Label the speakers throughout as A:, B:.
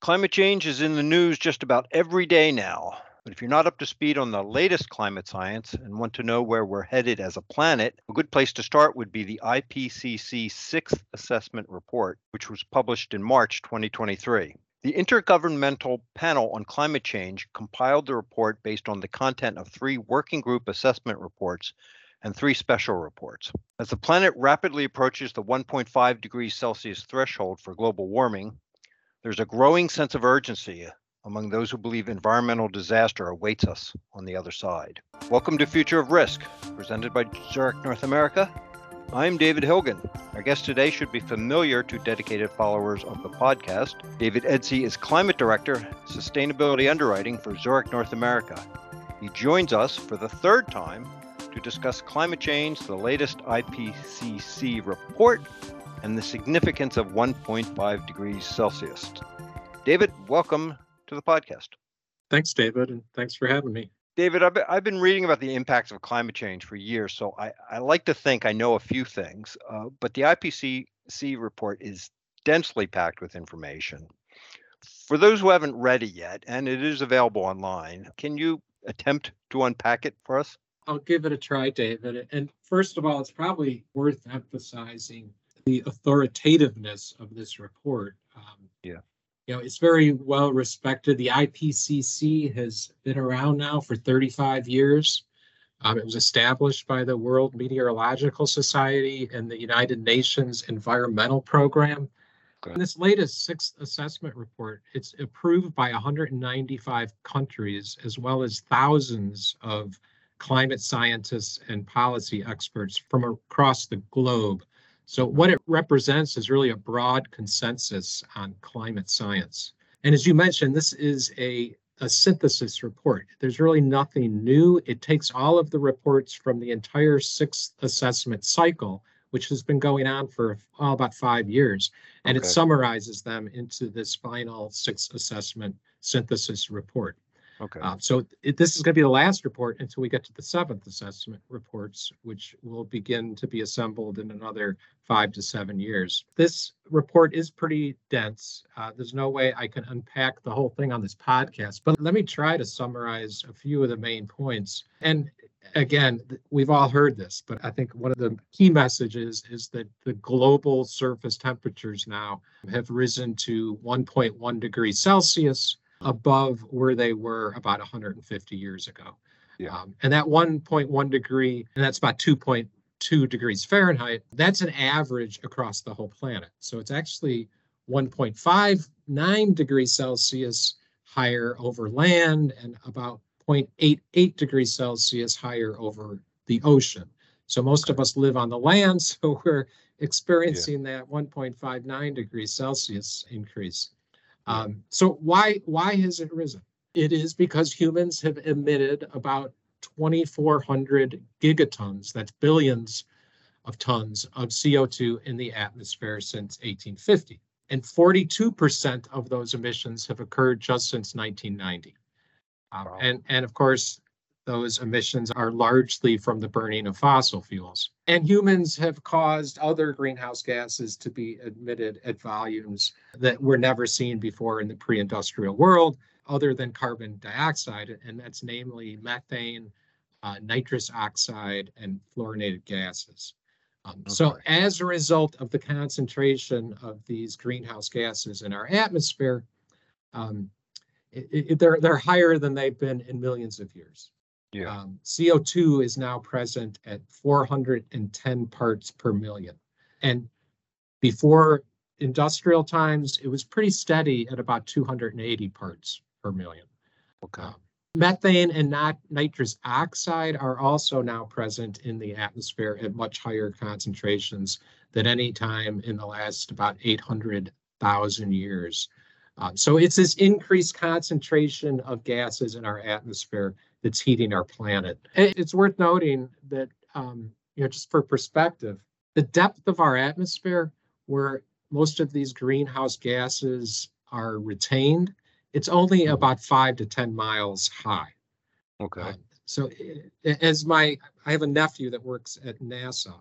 A: Climate change is in the news just about every day now. But if you're not up to speed on the latest climate science and want to know where we're headed as a planet, a good place to start would be the IPCC Sixth Assessment Report, which was published in March 2023. The Intergovernmental Panel on Climate Change compiled the report based on the content of three working group assessment reports and three special reports. As the planet rapidly approaches the 1.5 degrees Celsius threshold for global warming, there's a growing sense of urgency among those who believe environmental disaster awaits us on the other side. Welcome to Future of Risk, presented by Zurich North America. I'm David Hilgen. Our guest today should be familiar to dedicated followers of the podcast. David Edsey is Climate Director, Sustainability Underwriting for Zurich North America. He joins us for the third time to discuss climate change, the latest IPCC report, and the significance of 1.5 degrees Celsius. David, welcome to the podcast.
B: Thanks, David, and thanks for having me.
A: David, I've been, reading about the impacts of climate change for years, so I, I like to think I know a few things, uh, but the IPCC report is densely packed with information. For those who haven't read it yet, and it is available online, can you attempt to unpack it for us?
B: I'll give it a try, David. And first of all, it's probably worth emphasizing the authoritativeness of this report. Um,
A: yeah.
B: You know, it's very well respected. The IPCC has been around now for 35 years. Um, it was established by the World Meteorological Society and the United Nations Environmental Program. Okay. In this latest sixth assessment report, it's approved by 195 countries, as well as thousands of climate scientists and policy experts from across the globe. So, what it represents is really a broad consensus on climate science. And as you mentioned, this is a, a synthesis report. There's really nothing new. It takes all of the reports from the entire sixth assessment cycle, which has been going on for well, oh, about five years, and okay. it summarizes them into this final sixth assessment synthesis report.
A: Okay.
B: Uh, so it, this is going to be the last report until we get to the seventh assessment reports, which will begin to be assembled in another five to seven years. This report is pretty dense. Uh, there's no way I can unpack the whole thing on this podcast, but let me try to summarize a few of the main points. And again, we've all heard this, but I think one of the key messages is that the global surface temperatures now have risen to 1.1 degrees Celsius above where they were about 150 years ago.
A: Yeah. Um,
B: and that 1.1 degree, and that's about 2.2 degrees Fahrenheit, that's an average across the whole planet. So it's actually 1.59 degrees Celsius higher over land and about 0.88 degrees Celsius higher over the ocean. So most of us live on the land, so we're experiencing yeah. that 1.59 degrees Celsius increase. Um, so why why has it risen? It is because humans have emitted about 2,400 gigatons, that's billions of tons of CO2 in the atmosphere since 1850. And 42% of those emissions have occurred just since 1990. Um, wow. and, and of course, those emissions are largely from the burning of fossil fuels. And humans have caused other greenhouse gases to be emitted at volumes that were never seen before in the pre industrial world, other than carbon dioxide, and that's namely methane, uh, nitrous oxide, and fluorinated gases. Um, okay. So, as a result of the concentration of these greenhouse gases in our atmosphere, um, it, it, they're, they're higher than they've been in millions of years.
A: Yeah. Um,
B: CO2 is now present at 410 parts per million. And before industrial times, it was pretty steady at about 280 parts per million.
A: Okay. Um,
B: methane and not nitrous oxide are also now present in the atmosphere at much higher concentrations than any time in the last about 800,000 years. Um, so it's this increased concentration of gases in our atmosphere that's heating our planet. It's worth noting that, um, you know, just for perspective, the depth of our atmosphere, where most of these greenhouse gases are retained, it's only mm-hmm. about five to 10 miles high.
A: Okay. Um,
B: so, as my, I have a nephew that works at NASA.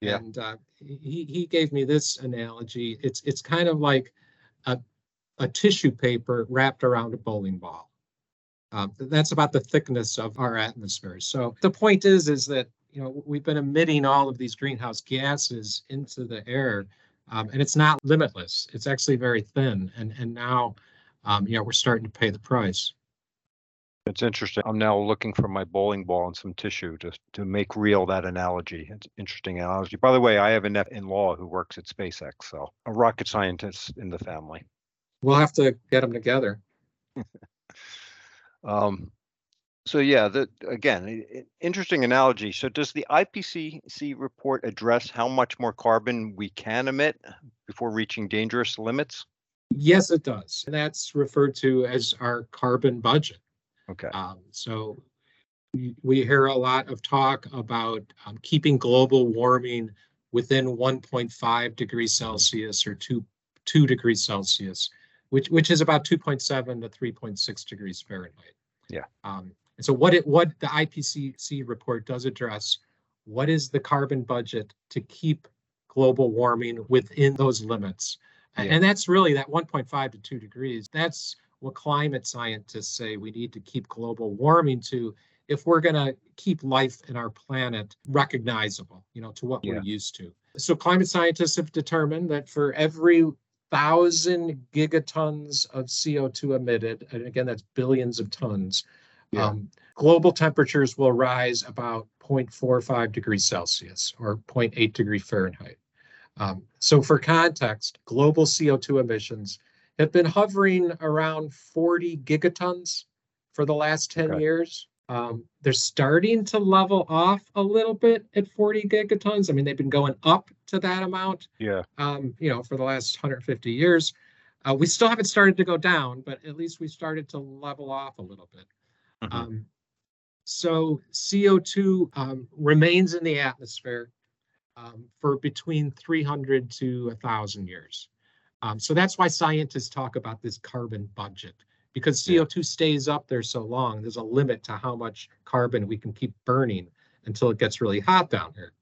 A: Yeah.
B: And uh, he, he gave me this analogy. It's it's kind of like a a tissue paper wrapped around a bowling ball. Um, that's about the thickness of our atmosphere. So the point is, is that you know we've been emitting all of these greenhouse gases into the air, um, and it's not limitless. It's actually very thin, and and now, um, you know, we're starting to pay the price.
A: It's interesting. I'm now looking for my bowling ball and some tissue to to make real that analogy. It's an interesting analogy. By the way, I have a nephew in law who works at SpaceX, so a rocket scientist in the family.
B: We'll have to get them together.
A: Um, so yeah, the again, interesting analogy. So does the IPCC report address how much more carbon we can emit before reaching dangerous limits?
B: Yes, it does. And that's referred to as our carbon budget.
A: Okay.
B: Um, so we, we hear a lot of talk about um, keeping global warming within 1.5 degrees Celsius or 2 2 degrees Celsius, which which is about 2.7 to 3.6 degrees Fahrenheit.
A: Yeah.
B: Um, and so what it what the IPCC report does address, what is the carbon budget to keep global warming within those limits?
A: Yeah.
B: And that's really that 1.5 to 2 degrees. That's what climate scientists say we need to keep global warming to if we're going to keep life in our planet recognizable, you know, to what
A: Yeah.
B: we're used to. So climate scientists have determined that for every thousand gigatons of CO2 emitted, and again, that's billions of tons,
A: Yeah.
B: um, global temperatures will rise about 0.45 degrees Celsius or 0.8 degree Fahrenheit. Um, so for context, global CO2 emissions have been hovering around 40 gigatons for the last 10
A: Okay.
B: years. Um, they're starting to level off a little bit at 40 gigatons. I mean, they've been going up to that amount,
A: Yeah.
B: um, you know, for the last 150 years. Uh, we still haven't started to go down, but at least we started to level off a little bit.
A: Mhm.
B: Um, so CO2 um, remains in the atmosphere um, for between 300 to 1,000 years. Um, so that's why scientists talk about this carbon budget because CO2 stays up there so long. There's a limit to how much carbon we can keep burning until it gets really hot down here.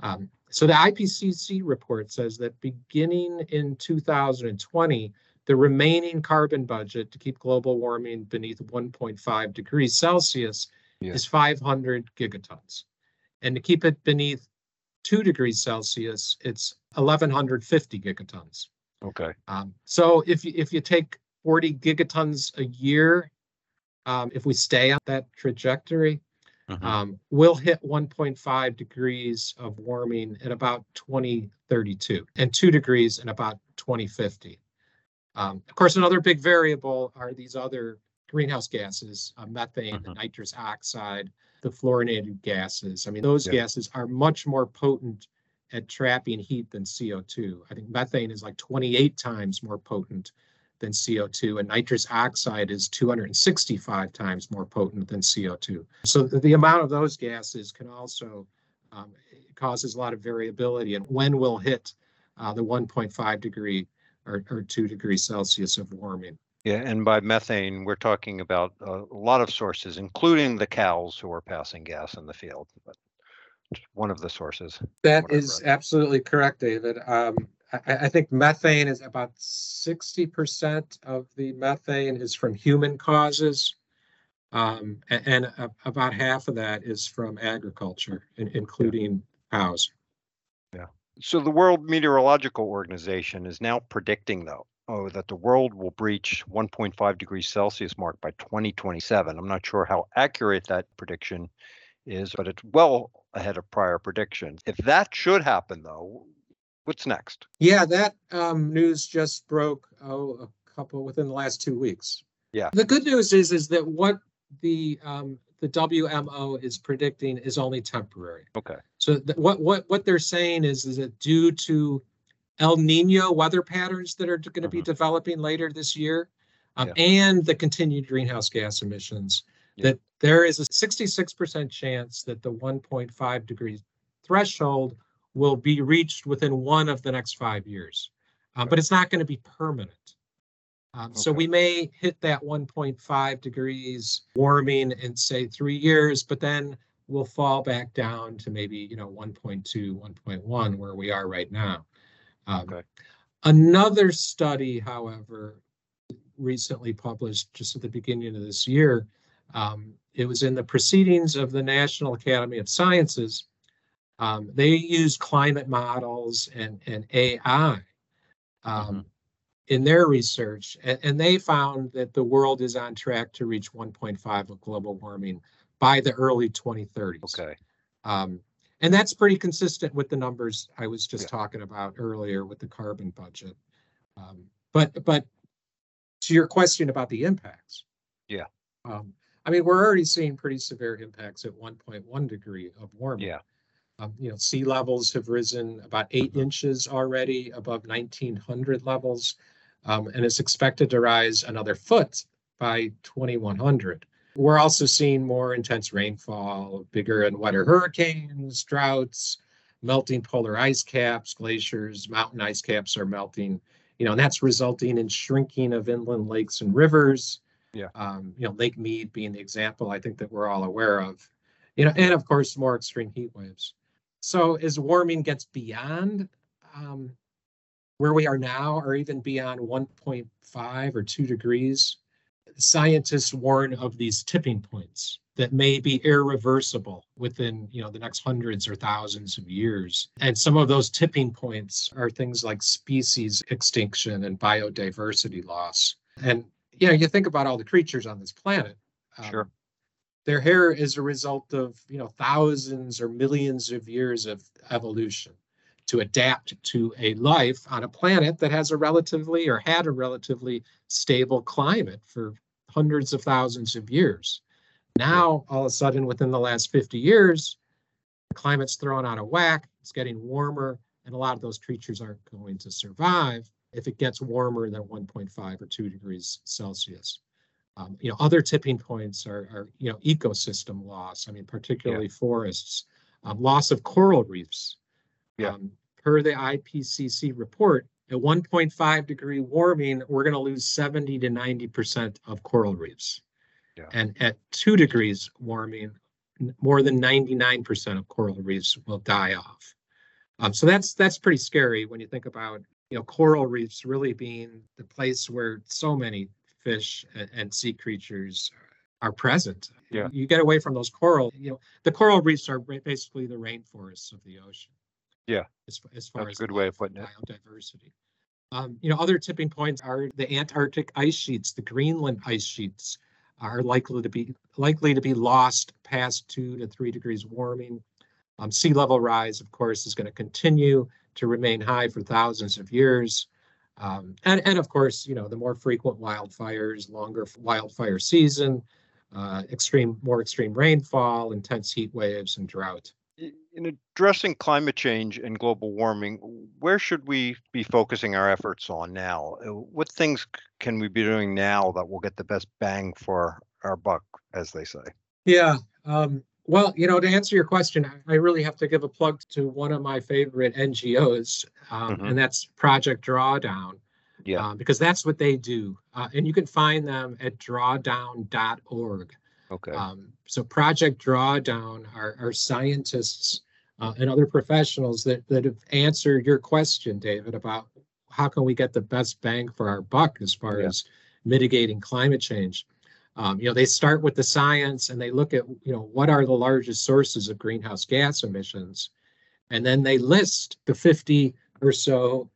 B: Um, so the IPCC report says that beginning in 2020, the remaining carbon budget to keep global warming beneath 1.5 degrees Celsius
A: Yeah.
B: is 500 gigatons. And to keep it beneath 2 degrees Celsius, it's 1150 gigatons.
A: Okay.
B: Um, so if you, if you take 40 gigatons a year, um, if we stay on that trajectory,
A: Mhm.
B: um, we'll hit 1.5 degrees of warming in about 2032 and 2 degrees in about 2050. Um, of course, another big variable are these other greenhouse gases, uh, methane,
A: Mhm.
B: nitrous oxide, the fluorinated gases. I mean, those
A: Yeah.
B: gases are much more potent at trapping heat than CO2. I think methane is like 28 times more potent than CO2, and nitrous oxide is 265 times more potent than CO2. So the, the amount of those gases can also um, causes a lot of variability and when we'll hit uh, the 1.5 degree or, or 2 degrees Celsius of warming.
A: Yeah, and by methane, we're talking about a lot of sources, including the cows who are passing gas in the field. But one of the sources.
B: That
A: what I've
B: is
A: read.
B: absolutely correct, David. Um, I, I think methane is about sixty percent of the methane is from human causes. Um, a- and, a- about half of that is from agriculture, in- including cows. Yeah.
A: So the World Meteorological Organization is now predicting, though, oh, that the world will breach 1.5 degrees Celsius mark by 2027. I'm not sure how accurate that prediction is, but it's well ahead of prior predictions. If that should happen, though, what's next?
B: Yeah, that um, news just broke oh a couple within the last two weeks.
A: Yeah.
B: The good news is is that what the um, the WMO is predicting is only temporary.
A: Okay.
B: So th- what what what they're saying is is that due to El Nino weather patterns that are going to be
A: Mhm.
B: developing later this year, um,
A: Yeah.
B: and the continued greenhouse gas emissions,
A: Yeah.
B: that there is a 66% chance that the 1.5 degree threshold will be reached within one of the next five years. Uh, but it's not going to be permanent. Um, so we may hit that 1.5 degrees warming in say three years, but then we'll fall back down to maybe you know 1.2, 1.1 where we are right now. Um,
A: Okay.
B: Another study, however, recently published just at the beginning of this year. Um, it was in the Proceedings of the National Academy of Sciences. Um, they use climate models and, and AI um, mm-hmm. in their research, and, and, they found that the world is on track to reach 1.5 of global warming by the early 2030s.
A: Okay.
B: Um, and that's pretty consistent with the numbers I was just yeah. talking about earlier with the carbon budget. Um, but but to your question about the impacts.
A: Yeah.
B: Um, I mean, we're already seeing pretty severe impacts at 1.1 degree of warming.
A: Yeah.
B: Um, you know, sea levels have risen about 8 mm-hmm. inches already above 1900 levels, um, and it's expected to rise another foot by 2100. We're also seeing more intense rainfall, bigger and wetter hurricanes, droughts, melting polar ice caps, glaciers, mountain ice caps are melting. You know, and that's resulting in shrinking of inland lakes and rivers.
A: Yeah.
B: Um, you know, Lake Mead being the example I think that we're all aware of. You know, and of course more extreme heat waves. So as warming gets beyond um, where we are now, or even beyond 1.5 or 2 degrees, scientists warn of these tipping points that may be irreversible within you know the next hundreds or thousands of years. And some of those tipping points are things like species extinction and biodiversity loss. And you know you think about all the creatures on this planet
A: um, sure
B: their hair is a result of you know thousands or millions of years of evolution to adapt to a life on a planet that has a relatively or had a relatively stable climate for hundreds of thousands of years. Now, all of a sudden, within the last 50 years, the climate's thrown out of whack, it's getting warmer, and a lot of those creatures aren't going to survive if it gets warmer than 1.5 or 2 degrees Celsius. Um, you know, other tipping points are, are, you know, ecosystem loss. I mean, particularly yeah. forests, um, loss of coral reefs.
A: Yeah. Um,
B: per the IPCC report, at 1.5 degree warming, we're going to lose 70 to 90% of coral reefs.
A: Yeah.
B: And at two degrees warming, more than 99% of coral reefs will die off. Um, so that's that's pretty scary when you think about you know coral reefs really being the place where so many fish and, and sea creatures are present.
A: Yeah.
B: You get away from those coral, you know, the coral reefs are basically the rainforests of the ocean.
A: Yeah.
B: As, as far
A: That's
B: as
A: a good way of putting it.
B: Biodiversity. Um, you know, other tipping points are the Antarctic ice sheets, the Greenland ice sheets are likely to be likely to be lost past two to three degrees warming. Um, sea level rise, of course, is going to continue to remain high for thousands of years. Um, and, and of course, you know, the more frequent wildfires, longer wildfire season, uh, extreme, more extreme rainfall, intense heat waves, and drought
A: in addressing climate change and global warming, where should we be focusing our efforts on now? Uh, what things can we be doing now that will get the best bang for our buck, as they say?
B: Yeah. Um, well, you know, to answer your question, I really have to give a plug to one of my favorite NGOs, um, mm-hmm. and that's Project Drawdown.
A: Yeah.
B: Uh, because that's what they do. Uh, and you can find them at drawdown.org.
A: Okay.
B: Um, so Project Drawdown are, are scientists uh, and other professionals that, that have answered your question, David, about how can we get the best bang for our buck as far yeah. as mitigating climate change. Um, you know, they start with the science and they look at, you know, what are the largest sources of greenhouse gas emissions, and then they list the 50 or so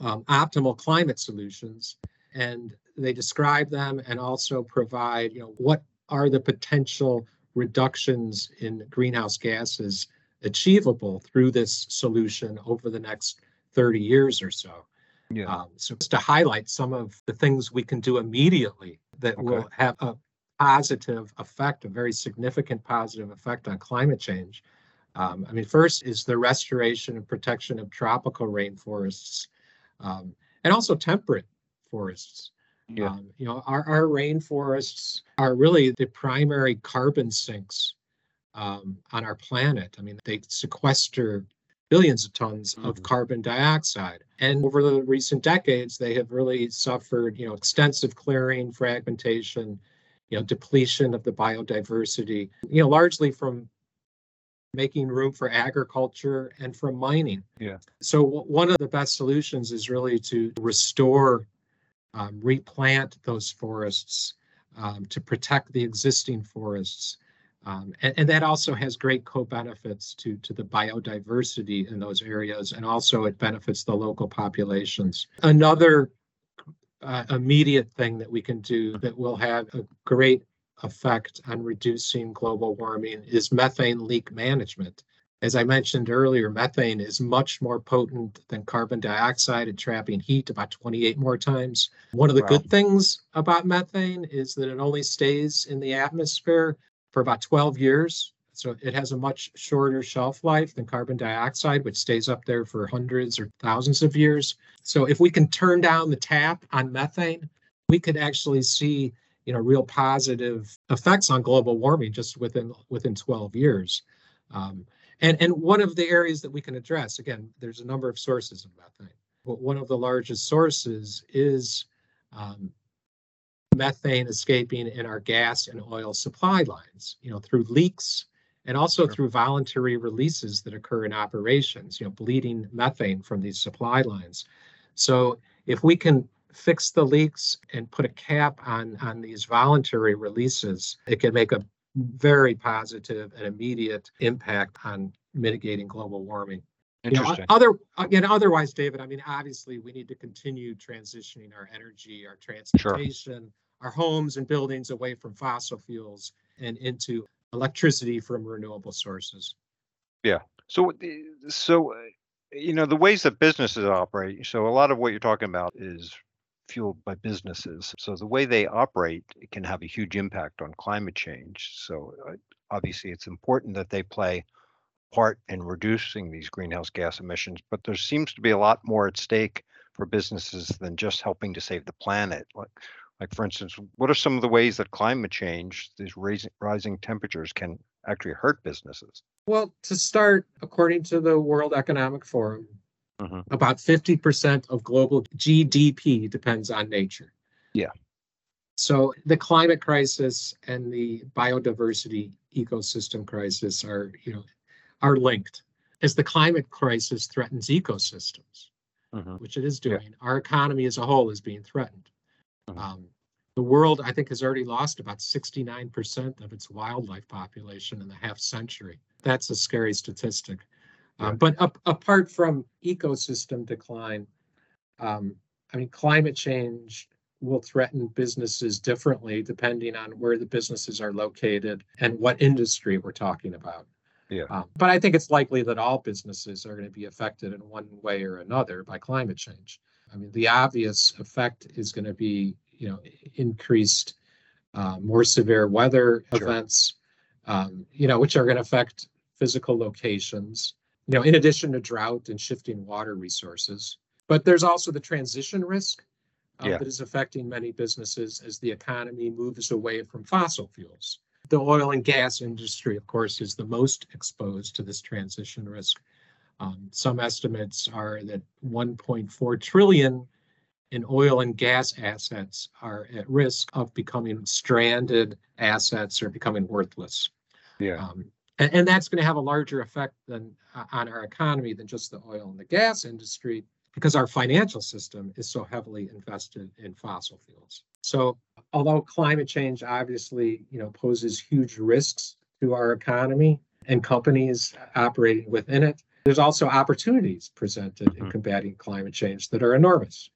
B: um, optimal climate solutions, and they describe them and also provide, you know, what are the potential reductions in greenhouse gases achievable through this solution over the next 30 years or so.
A: Yeah.
B: Um, so just to highlight some of the things we can do immediately that okay. will have a positive effect, a very significant positive effect on climate change. Um, I mean, first is the restoration and protection of tropical rainforests um, and also temperate forests.
A: Yeah.
B: Um, you know, our, our rainforests are really the primary carbon sinks um, on our planet. I mean, they sequester billions of tons mm-hmm. of carbon dioxide. And over the recent decades, they have really suffered, you know, extensive clearing, fragmentation, you know, depletion of the biodiversity, you know, largely from making room for agriculture and from mining.
A: Yeah.
B: So w- one of the best solutions is really to restore um, replant those forests um, to protect the existing forests. Um, and, and, that also has great co-benefits to, to the biodiversity in those areas, and also it benefits the local populations. Another uh, immediate thing that we can do that will have a great effect on reducing global warming is methane leak management. As I mentioned earlier, methane is much more potent than carbon dioxide at trapping heat, about 28 more times. One of the wow. good things about methane is that it only stays in the atmosphere for about 12 years. So it has a much shorter shelf life than carbon dioxide, which stays up there for hundreds or thousands of years. So if we can turn down the tap on methane, we could actually see you know real positive effects on global warming just within within 12 years. Um, and, and one of the areas that we can address, again, there's a number of sources of methane. But one of the largest sources is um, methane escaping in our gas and oil supply lines, you know, through leaks and also sure. through voluntary releases that occur in operations, you know, bleeding methane from these supply lines. So if we can fix the leaks and put a cap on on these voluntary releases, it can make a very positive and immediate impact on mitigating global warming. You know, other again, otherwise, David. I mean, obviously, we need to continue transitioning our energy, our transportation. Our homes and buildings away from fossil fuels and into electricity from renewable sources.
A: Yeah. So, so you know, the ways that businesses operate. So, a lot of what you're talking about is fueled by businesses. So the way they operate can have a huge impact on climate change. So uh, obviously, it's important that they play part in reducing these greenhouse gas emissions, but there seems to be a lot more at stake for businesses than just helping to save the planet. Like, like for instance, what are some of the ways that climate change, these rising, rising temperatures, can actually hurt businesses?
B: Well, to start, according to the World Economic Forum, Mm-hmm. About 50% of global GDP depends on nature.
A: Yeah.
B: So the climate crisis and the biodiversity ecosystem crisis are, you know, are linked. As the climate crisis threatens ecosystems, mm-hmm. which it is doing, yeah. our economy as a whole is being threatened. Mm-hmm. Um, the world, I think, has already lost about 69% of its wildlife population in the half century. That's a scary statistic. Um, but up, apart from ecosystem decline, um, I mean, climate change will threaten businesses differently depending on where the businesses are located and what industry we're talking about.
A: Yeah. Um,
B: but I think it's likely that all businesses are going to be affected in one way or another by climate change. I mean, the obvious effect is going to be, you know, increased, uh, more severe weather sure. events, um, you know, which are going to affect physical locations you know, in addition to drought and shifting water resources. But there's also the transition risk uh, yeah. that is affecting many businesses as the economy moves away from fossil fuels. The oil and gas industry, of course, is the most exposed to this transition risk. Um, some estimates are that 1.4 trillion in oil and gas assets are at risk of becoming stranded assets or becoming worthless.
A: Yeah. Um,
B: and, and that's going to have a larger effect than uh, on our economy than just the oil and the gas industry because our financial system is so heavily invested in fossil fuels. So although climate change obviously, you know, poses huge risks to our economy and companies operating within it, there's also opportunities presented mm-hmm. in combating climate change that are enormous.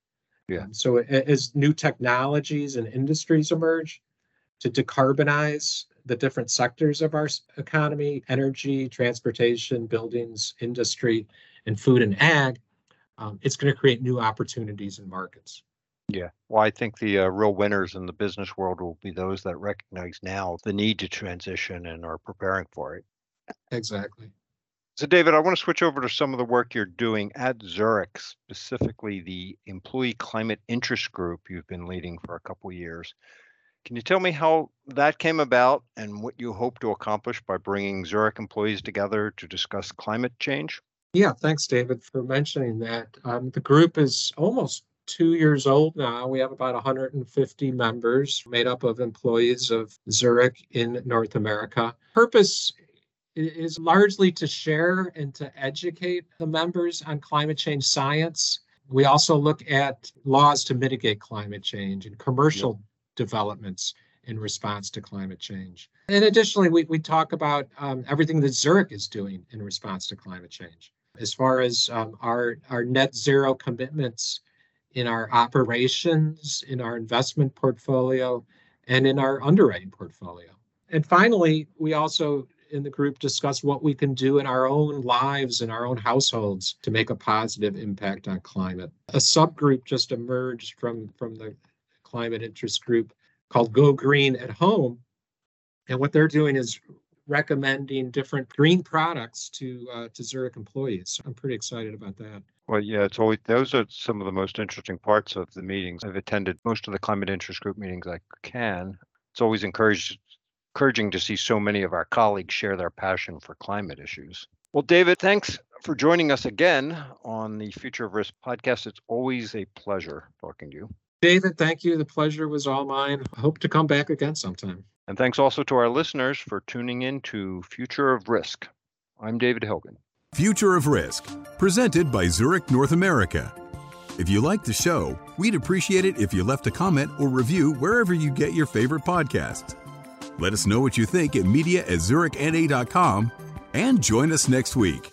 A: Yeah.
B: Um, so as new technologies and industries emerge to decarbonize the different sectors of our economy energy, transportation, buildings, industry, and food and ag um, it's going to create new opportunities and markets.
A: Yeah. Well, I think the uh, real winners in the business world will be those that recognize now the need to transition and are preparing for it.
B: Exactly.
A: So, David, I want to switch over to some of the work you're doing at Zurich, specifically the Employee Climate Interest Group you've been leading for a couple years. Can you tell me how that came about and what you hope to accomplish by bringing Zurich employees together to discuss climate change?
B: Yeah, thanks, David, for mentioning that. Um, the group is almost two years old now. We have about 150 members made up of employees of Zurich in North America. Purpose is largely to share and to educate the members on climate change science We also look at laws to mitigate climate change and commercial yep. developments in response to climate change. And additionally, we, we talk about um, everything that Zurich is doing in response to climate change. As far as um, our, our net zero commitments in our operations, in our investment portfolio, and in our underwriting portfolio. And finally, we also in the group discuss what we can do in our own lives in our own households to make a positive impact on climate. A subgroup just emerged from, from the climate interest group called Go Green at Home. And what they're doing is recommending different green products to uh, to Zurich employees. So I'm pretty excited about that.
A: Well, yeah, it's always those are some of the most interesting parts of the meetings. I've attended most of the climate interest group meetings I can. It's always encouraged encouraging to see so many of our colleagues share their passion for climate issues. Well, David, thanks for joining us again on the Future of Risk podcast. It's always a pleasure talking to you.
B: David, thank you. The pleasure was all mine. I hope to come back again sometime.
A: And thanks also to our listeners for tuning in to Future of Risk. I'm David Hogan.
C: Future of Risk, presented by Zurich North America. If you like the show, we'd appreciate it if you left a comment or review wherever you get your favorite podcasts. Let us know what you think at media at zurichna.com and join us next week.